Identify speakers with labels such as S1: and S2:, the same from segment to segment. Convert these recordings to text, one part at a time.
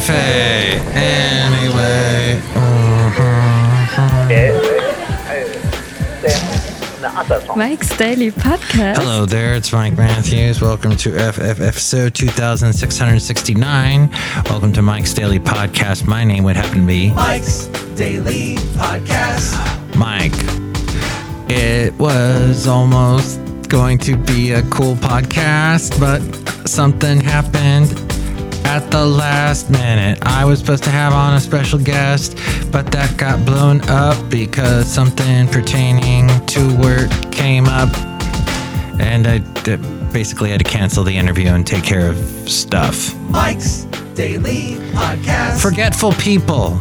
S1: cafe. Anyway.
S2: Mike's Daily Podcast.
S1: Hello there, it's Mike Matthews. Welcome to FF episode 2669. Welcome to Mike's Daily Podcast. My name would happen to be
S3: Mike's Daily Podcast.
S1: Mike. It was almost going to be a cool podcast, but something happened at the last minute. I was supposed to have on a special guest, but that got blown up because something pertaining to work came up. And I basically had to cancel the interview and take care of stuff.
S3: Mike's Daily Podcast.
S1: Forgetful people.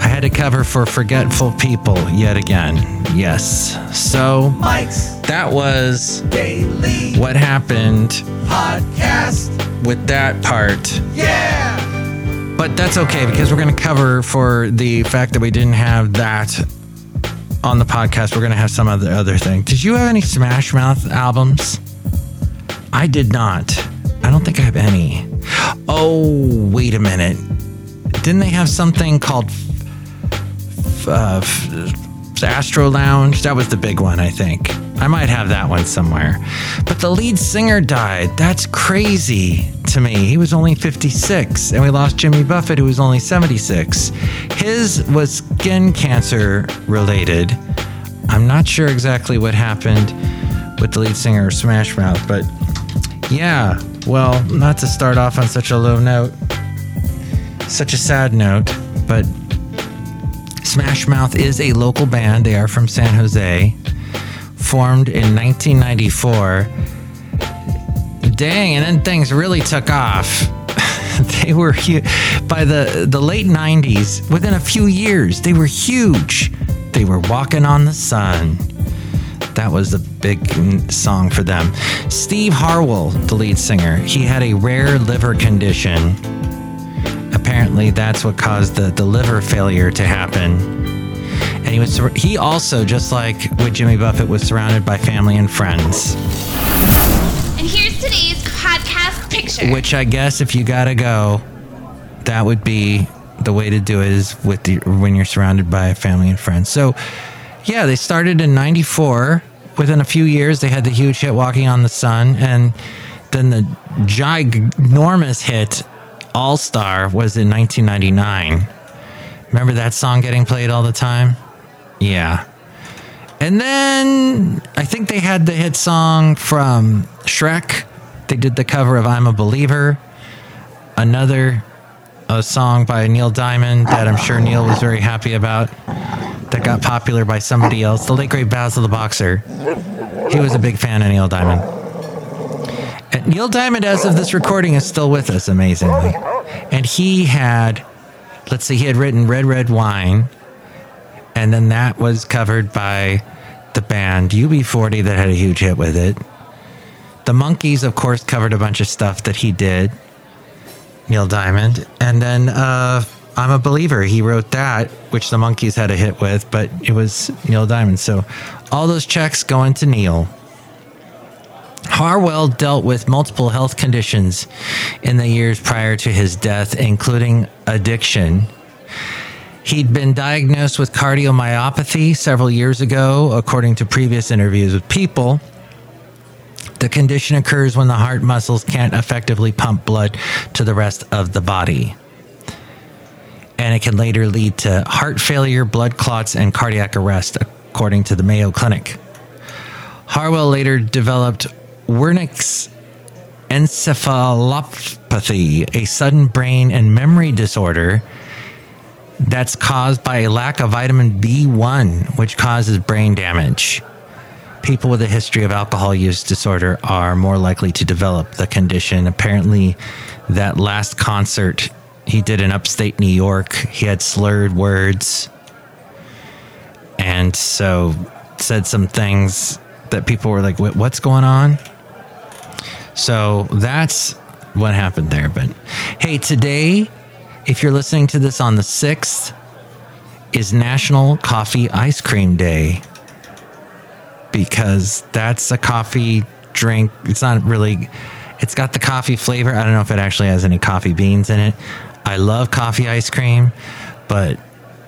S1: I had to cover for forgetful people yet again. Yes. So
S3: Mike's
S1: that was
S3: Daily
S1: what happened
S3: Podcast.
S1: With that part.
S3: Yeah.
S1: But that's okay because we're going to cover for the fact that we didn't have that on the podcast. We're going to have some other other thing. Did you have any Smash Mouth albums? I did not. I don't think I have any. Oh, wait a minute. Didn't they have something called f- uh, f- Astro Lounge? That was the big one, I think. I might have that one somewhere. But the lead singer died. That's crazy to me. He was only 56, and we lost Jimmy Buffett, who was only 76. His was skin cancer related. I'm not sure exactly what happened with the lead singer of Smash Mouth, but yeah, well, not to start off on such a low note, such a sad note, but Smash Mouth is a local band. They are from San Jose, formed in 1994. Dang, and then things really took off. they were hu- by the the late 90s. Within a few years, they were huge. They were walking on the sun. That was the big song for them. Steve Harwell, the lead singer, he had a rare liver condition. Apparently, that's what caused the, the liver failure to happen. And he was he also, just like with Jimmy Buffett, was surrounded by family and friends.
S4: And here's today's podcast picture.
S1: Which I guess if you gotta go, that would be the way to do it is with the when you're surrounded by family and friends. So yeah, they started in '94. Within a few years, they had the huge hit "Walking on the Sun," and then the ginormous hit "All Star" was in 1999. Remember that song getting played all the time? Yeah. And then I think they had the hit song from Shrek. They did the cover of I'm a Believer. Another a song by Neil Diamond that I'm sure Neil was very happy about that got popular by somebody else. The late great Basil the Boxer. He was a big fan of Neil Diamond. Neil Diamond, as of this recording, is still with us, amazingly. And he had, let's see, he had written Red Red Wine, and then that was covered by the band UB40 that had a huge hit with it. The Monkees, of course, covered a bunch of stuff that he did, Neil Diamond. And then uh, I'm a Believer, he wrote that, which the Monkees had a hit with, but it was Neil Diamond. So all those checks going to Neil. Harwell dealt with multiple health conditions in the years prior to his death, including addiction. He'd been diagnosed with cardiomyopathy several years ago, according to previous interviews with people. The condition occurs when the heart muscles can't effectively pump blood to the rest of the body. And it can later lead to heart failure, blood clots, and cardiac arrest, according to the Mayo Clinic. Harwell later developed Wernicke's encephalopathy, a sudden brain and memory disorder that's caused by a lack of vitamin B1, which causes brain damage. People with a history of alcohol use disorder are more likely to develop the condition. Apparently, that last concert he did in upstate New York, he had slurred words and so said some things that people were like, What's going on? So that's what happened there. But hey, today, if you're listening to this on the 6th, is National Coffee Ice Cream Day because that's a coffee drink. It's not really, it's got the coffee flavor. I don't know if it actually has any coffee beans in it. I love coffee ice cream, but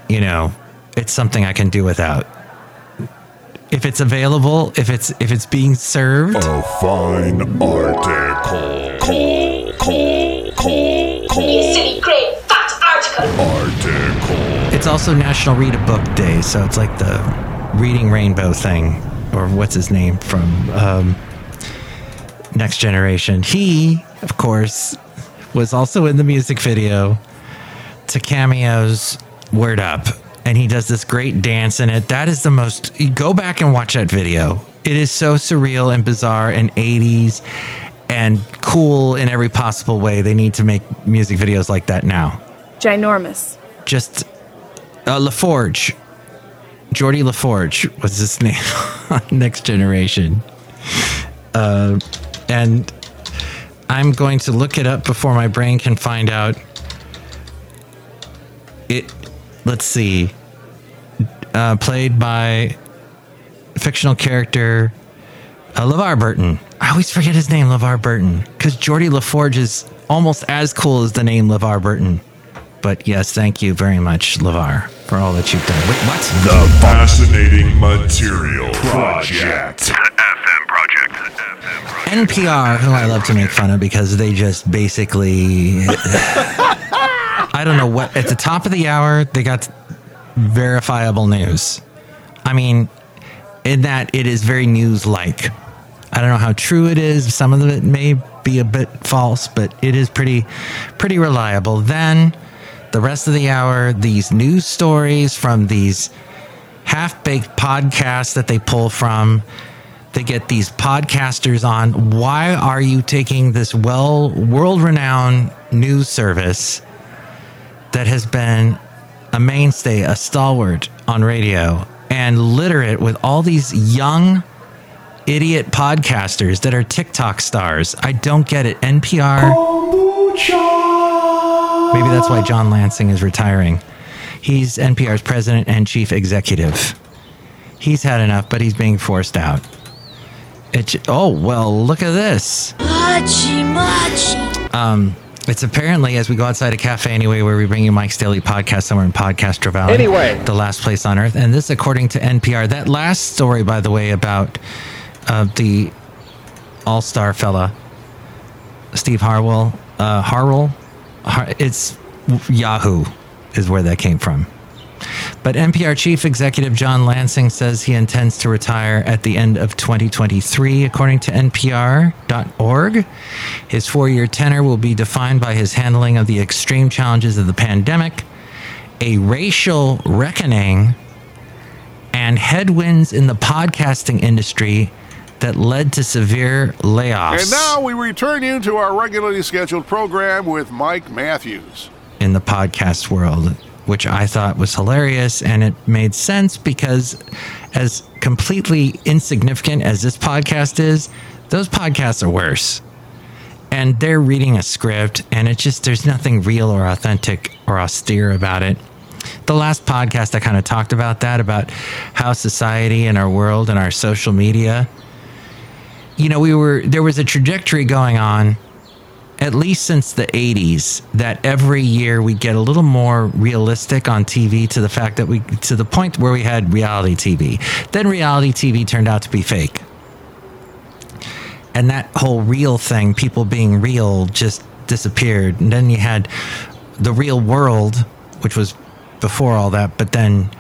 S1: you know, it's something I can do without. If it's available, if it's if it's being served,
S5: A fine article. Call, call, call, call.
S6: Silly great fat article.
S5: Article.
S1: it's also National Read a Book Day, so it's like the Reading Rainbow thing, or what's his name from um, Next Generation. He, of course, was also in the music video to Cameo's Word Up, and he does this great dance in it. That is the most. Go back and watch that video. It is so surreal and bizarre and 80s and cool in every possible way. They need to make music videos like that now
S7: Ginormous.
S1: just uh, LaForge. Geordi LaForge was his name Next Generation. Uh, and I'm going to look it up before my brain can find out. It, let's see, uh, played by fictional character uh, LeVar Burton. I always forget his name, LeVar Burton, because Geordi LaForge is almost as cool as the name LeVar Burton. But yes, thank you very much, LeVar, for all that you've done. Wait, what?
S5: The Fascinating Material Project.
S1: NPR, who I love to make fun of because they just basically. I don't know what. At the top of the hour, they got verifiable news. I mean, in that it is very news like. I don't know how true it is. Some of it may be a bit false, but it is pretty, pretty reliable. Then, the rest of the hour, these news stories from these half baked podcasts that they pull from. They get these podcasters on. Why are you taking this well world renowned news service that has been a mainstay, a stalwart on radio, and litter it with all these young idiot podcasters that are TikTok stars? I don't get it. NPR. Maybe that's why John Lansing is retiring. He's NPR's president and chief executive. He's had enough, but he's being forced out. It, oh, well, look at this.
S6: Machi, machi.
S1: Um, it's apparently, as we go outside a cafe anyway, where we bring you Mike's Daily Podcast somewhere in Podcastro Valley.
S8: Anyway.
S1: The last place on earth. And this, according to NPR, that last story, by the way, about uh, the all star fella, Steve Harwell, uh, Harwell, Har- it's Yahoo is where that came from. But NPR chief executive John Lansing says he intends to retire at the end of 2023, according to NPR.org. His four year tenure will be defined by his handling of the extreme challenges of the pandemic, a racial reckoning, and headwinds in the podcasting industry that led to severe layoffs
S9: And now we return you to our regularly scheduled program with Mike Matthews.
S1: in the podcast world, which I thought was hilarious. And it made sense because, as completely insignificant as this podcast is, those podcasts are worse. And they're reading a script, and it just, there's nothing real or authentic or austere about it. The last podcast, I kind of talked about that, about how society and our world and our social media, you know, we were, there was a trajectory going on at least since the 80s that every year we get a little more realistic on TV to the fact that we to the point where we had reality TV. Then reality TV turned out to be fake. And that whole real thing, people being real just disappeared. And then you had the real world, which was before all that, but then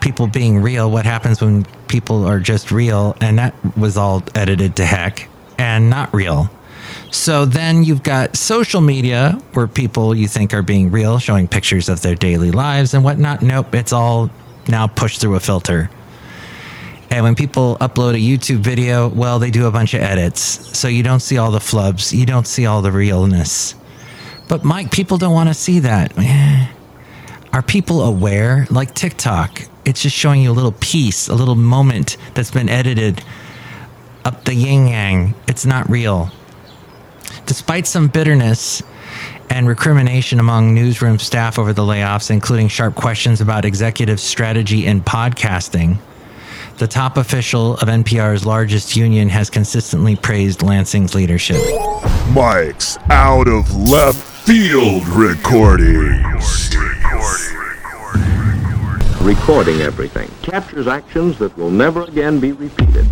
S1: people being real, what happens when people are just real and that was all edited to heck and not real. So then you've got social media where people you think are being real, showing pictures of their daily lives and whatnot. Nope, it's all now pushed through a filter. And when people upload a YouTube video, well, they do a bunch of edits. So you don't see all the flubs, you don't see all the realness. But Mike, people don't want to see that. Eh. Are people aware? Like TikTok, it's just showing you a little piece, a little moment that's been edited up the yin yang. It's not real. Despite some bitterness and recrimination among newsroom staff over the layoffs, including sharp questions about executive strategy and podcasting, the top official of NPR's largest union has consistently praised Lansing's leadership.
S5: Mike's out of left field recordings.
S7: Recording everything captures actions that will never again be repeated.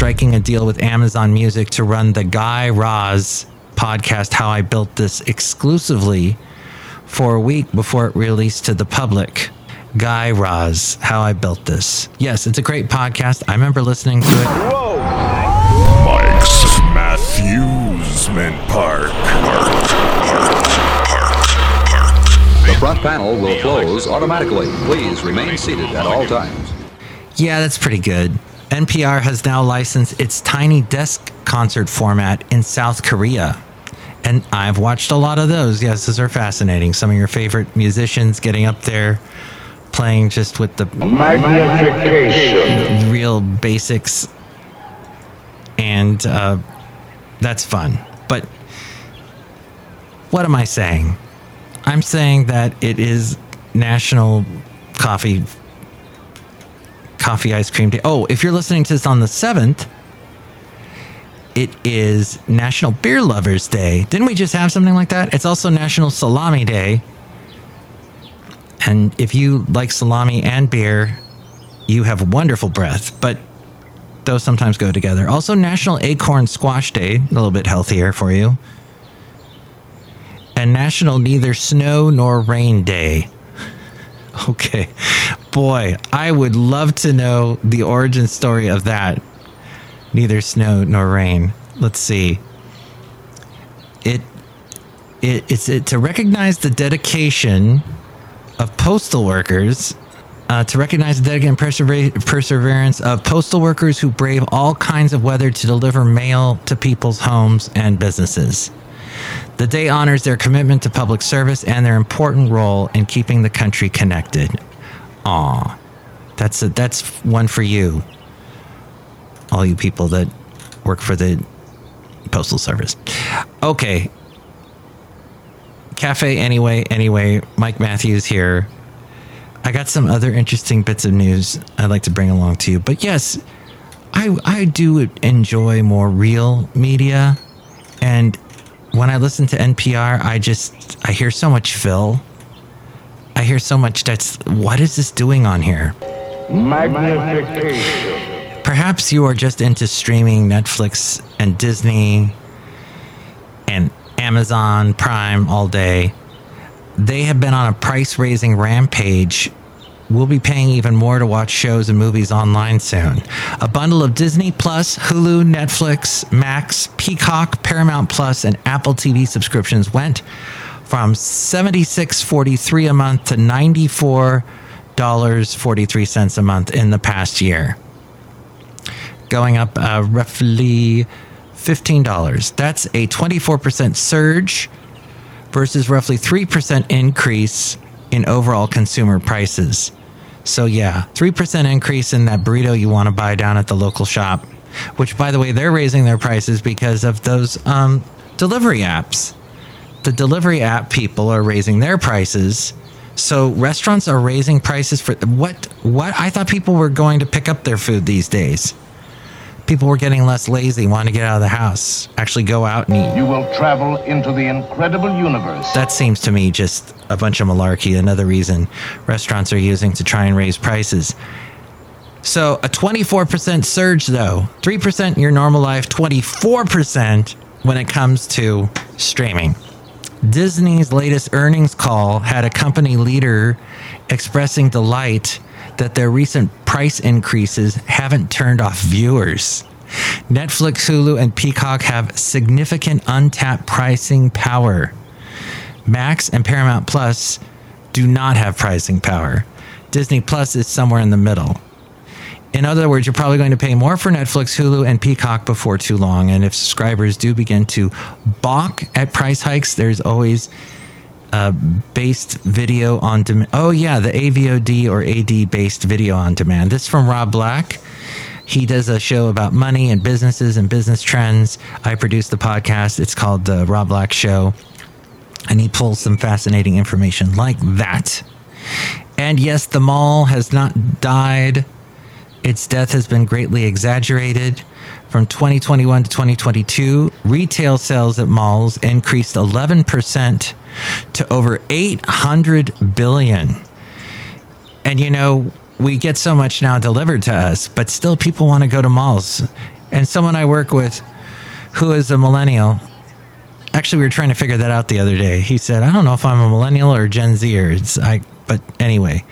S1: Striking a deal with Amazon Music to run the Guy Raz podcast, How I Built This, exclusively for a week before it released to the public. Guy Raz, How I Built This. Yes, it's a great podcast. I remember listening to it.
S5: Whoa! Mike's Matthewsman Park. Park. Park. Park. Park.
S8: The front panel will close automatically. Please remain seated at all times.
S1: Yeah, that's pretty good. NPR has now licensed its tiny desk concert format in South Korea. And I've watched a lot of those. Yes, those are fascinating. Some of your favorite musicians getting up there playing just with the real basics. And uh, that's fun. But what am I saying? I'm saying that it is National Coffee Coffee Ice Cream Day. Oh, if you're listening to this on the 7th, it is National Beer Lovers Day. Didn't we just have something like that? It's also National Salami Day. And if you like salami and beer, you have wonderful breath, but those sometimes go together. Also, National Acorn Squash Day, a little bit healthier for you. And National Neither Snow Nor Rain Day. Okay. Boy, I would love to know the origin story of that. Neither snow nor rain. Let's see. It, it it's it, to recognize the dedication of postal workers, uh, to recognize the dedication persever- perseverance of postal workers who brave all kinds of weather to deliver mail to people's homes and businesses. The day honors their commitment to public service and their important role in keeping the country connected. Aw, that's a, that's one for you, all you people that work for the postal service. Okay. Cafe anyway, anyway, Mike Matthews here. I got some other interesting bits of news I'd like to bring along to you. But yes, I I do enjoy more real media and when I listen to NPR, I just I hear so much Phil. I hear so much that's what is this doing on here?
S10: Magnification.
S1: Perhaps you are just into streaming Netflix and Disney and Amazon Prime all day. They have been on a price raising rampage We'll be paying even more to watch shows and movies online soon. A bundle of Disney Plus, Hulu, Netflix, Max, Peacock, Paramount Plus, and Apple TV subscriptions went from $76.43 a month to $94.43 a month in the past year. Going up uh, roughly $15. That's a 24% surge versus roughly 3% increase in overall consumer prices. So yeah, 3% increase in that burrito you want to buy down at the local shop, which by the way, they're raising their prices because of those um, delivery apps. The delivery app people are raising their prices. So restaurants are raising prices for what what I thought people were going to pick up their food these days people were getting less lazy, wanting to get out of the house, actually go out and eat.
S10: You will travel into the incredible universe.
S1: That seems to me just a bunch of malarkey. Another reason restaurants are using to try and raise prices. So a 24% surge, though. 3% in your normal life, 24% when it comes to streaming. Disney's latest earnings call had a company leader expressing delight that their recent price increases haven't turned off viewers. Netflix, Hulu, and Peacock have significant untapped pricing power. Max and Paramount Plus do not have pricing power. Disney Plus is somewhere in the middle. In other words, you're probably going to pay more for Netflix, Hulu, and Peacock before too long. And if subscribers do begin to balk at price hikes, there's always uh, based video on demand. Oh, yeah, the AVOD or AD based video on demand. This from Rob Black. He does a show about money and businesses and business trends. I produce the podcast. It's called The Rob Black Show. And he pulls some fascinating information like that. And yes, the mall has not died. Its death has been greatly exaggerated. From 2021 to 2022, retail sales at malls increased 11% to over 800 billion. And you know, we get so much now delivered to us, but still people want to go to malls. And someone I work with who is a millennial, actually, we were trying to figure that out the other day. He said, I don't know if I'm a millennial or Gen Zer. It's, I, but anyway,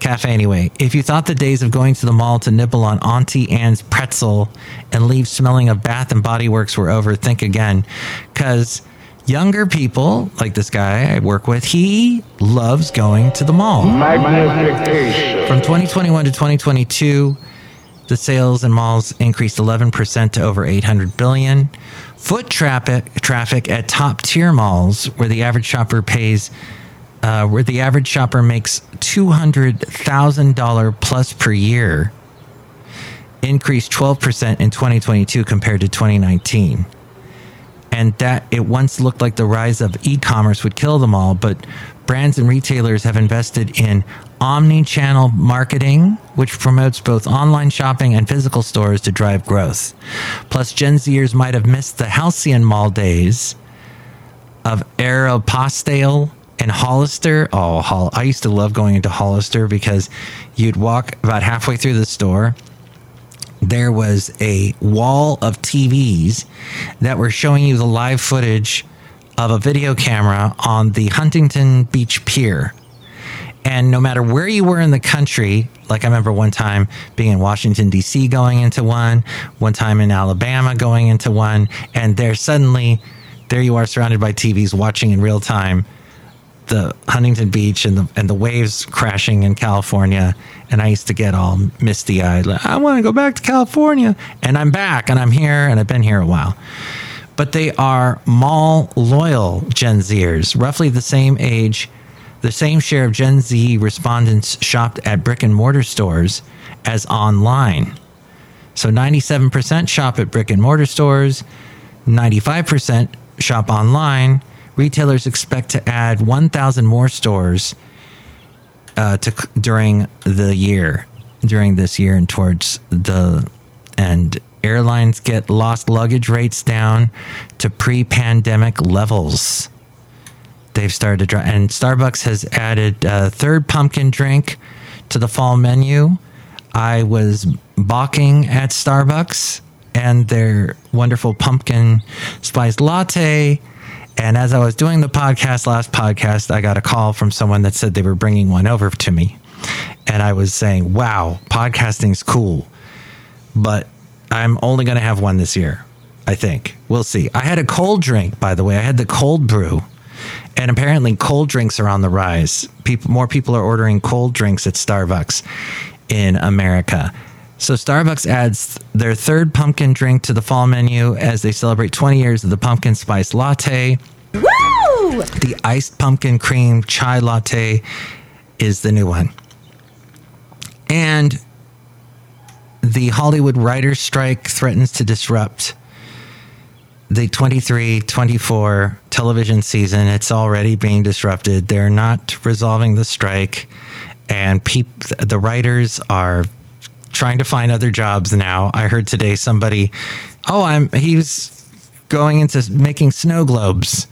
S1: cafe anyway. If you thought the days of going to the mall to nibble on Auntie Anne's pretzel and leave smelling of Bath and Body Works were over, think again. Because younger people, like this guy I work with, he loves going to the mall.
S10: Magnification.
S1: From 2021 to 2022, the sales in malls increased 11% to over 800 billion. Foot traffic traffic at top tier malls, where the average shopper pays uh, where the average shopper makes $200,000 plus per year, increased 12% in 2022 compared to 2019. And that it once looked like the rise of e commerce would kill them all, but brands and retailers have invested in omni channel marketing, which promotes both online shopping and physical stores to drive growth. Plus, Gen Zers might have missed the halcyon mall days of Aeropostale and Hollister, oh, Hol- I used to love going into Hollister because you'd walk about halfway through the store. There was a wall of TVs that were showing you the live footage of a video camera on the Huntington Beach Pier. And no matter where you were in the country, like I remember one time being in Washington, D.C., going into one, one time in Alabama, going into one, and there suddenly, there you are surrounded by TVs watching in real time the Huntington Beach and the and the waves crashing in California, and I used to get all misty eyed. Like, I want to go back to California, and I'm back, and I'm here, and I've been here a while. But they are mall loyal Gen Zers, roughly the same age, the same share of Gen Z respondents shopped at brick and mortar stores as online. So 97% shop at brick and mortar stores, 95% shop online retailers expect to add 1,000 more stores uh, to during the year, during this year and towards the end. Airlines get lost luggage rates down to pre-pandemic levels. They've started to drive, and Starbucks has added a third pumpkin drink to the fall menu. I was balking at Starbucks and their wonderful pumpkin spice latte and as I was doing the podcast, last podcast, I got a call from someone that said they were bringing one over to me. And I was saying, wow, podcasting's cool. But I'm only going to have one this year, I think. We'll see. I had a cold drink, by the way. I had the cold brew. And apparently, cold drinks are on the rise. People, more people are ordering cold drinks at Starbucks in America. So Starbucks adds their third pumpkin drink to the fall menu as they celebrate 20 years of the pumpkin spice latte.
S6: Woo!
S1: The iced pumpkin cream chai latte is the new one. And the Hollywood writers strike threatens to disrupt the 23 24 television season. It's already being disrupted. They're not resolving the strike and peop- the writers are trying to find other jobs now. I heard today somebody, oh, I'm he's going into making snow globes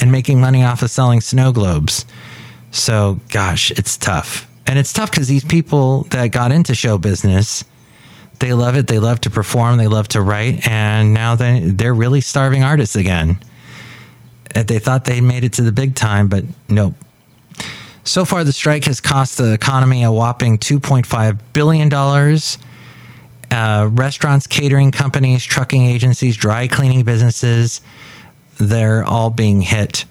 S1: and making money off of selling snow globes. So, gosh, it's tough. And it's tough because these people that got into show business, they love it. They love to perform. They love to write. And now they, they're really starving artists again. They thought they made it to the big time, but nope. So far, the strike has cost the economy a whopping $2.5 billion. Uh, restaurants, catering companies, trucking agencies, dry cleaning businesses, they're all being hit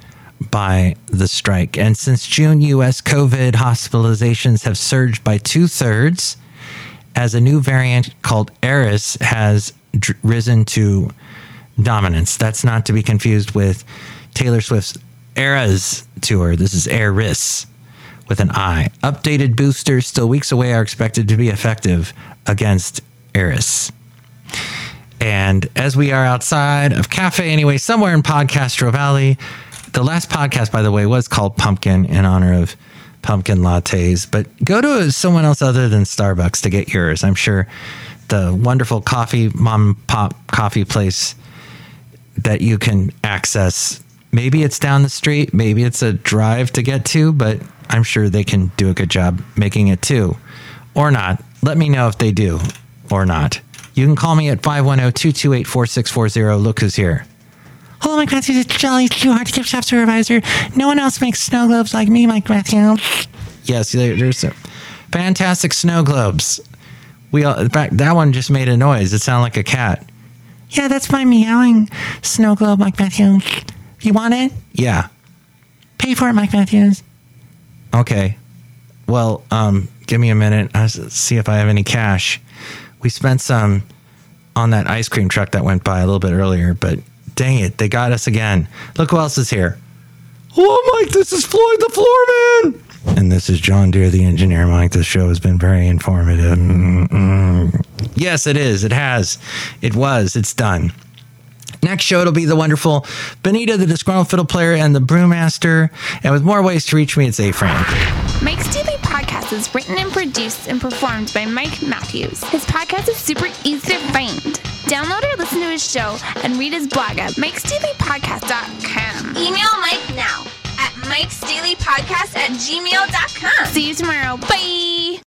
S1: by the strike. And since June, U.S. COVID hospitalizations have surged by two thirds as a new variant called Eris has risen to dominance. That's not to be confused with Taylor Swift's Eras tour. This is Eris with an I. Updated boosters still weeks away are expected to be effective against Eris. And as we are outside of Cafe Anyway, somewhere in Podcastro Valley, the last podcast, by the way, was called Pumpkin in honor of pumpkin lattes, but go to someone else other than Starbucks to get yours. I'm sure the wonderful coffee mom pop coffee place that you can access. Maybe it's down the street, maybe it's a drive to get to, but I'm sure they can do a good job making it too. Or not. Let me know if they do or not. You can call me at 510 228 4640. Look who's here. Hello, Mike Matthews. It's Chely Shoehart to Gift Shop Supervisor. No one else makes snow globes like me, Mike Matthews. Yes, there's some fantastic snow globes. We all, in fact, that one just made a noise. It sounded like a cat. Yeah, that's my meowing snow globe, Mike Matthews. You want it? Yeah. Pay for it, Mike Matthews. Okay. Well, um, give me a minute. I'll see if I have any cash. We spent some on that ice cream truck that went by a little bit earlier, but dang it, they got us again. Look who else is here. Hello, Mike. This is Floyd the Floorman. And this is John Deer, the engineer. Mike, this show has been very informative. Mm-mm. Yes, it is. It has. It was. It's done. Next show, it'll be the wonderful Benita, the disgruntled fiddle player, and the brewmaster. And with more ways to reach me, it's A Frank.
S4: Mike's Daily Podcast is written and produced and performed by Mike Matthews. His podcast is super easy to find. Download or listen to his show and read his blog at mikesdailypodcast.com.
S6: Email Mike now at mikesdailypodcast at gmail.com.
S4: See you tomorrow. Bye.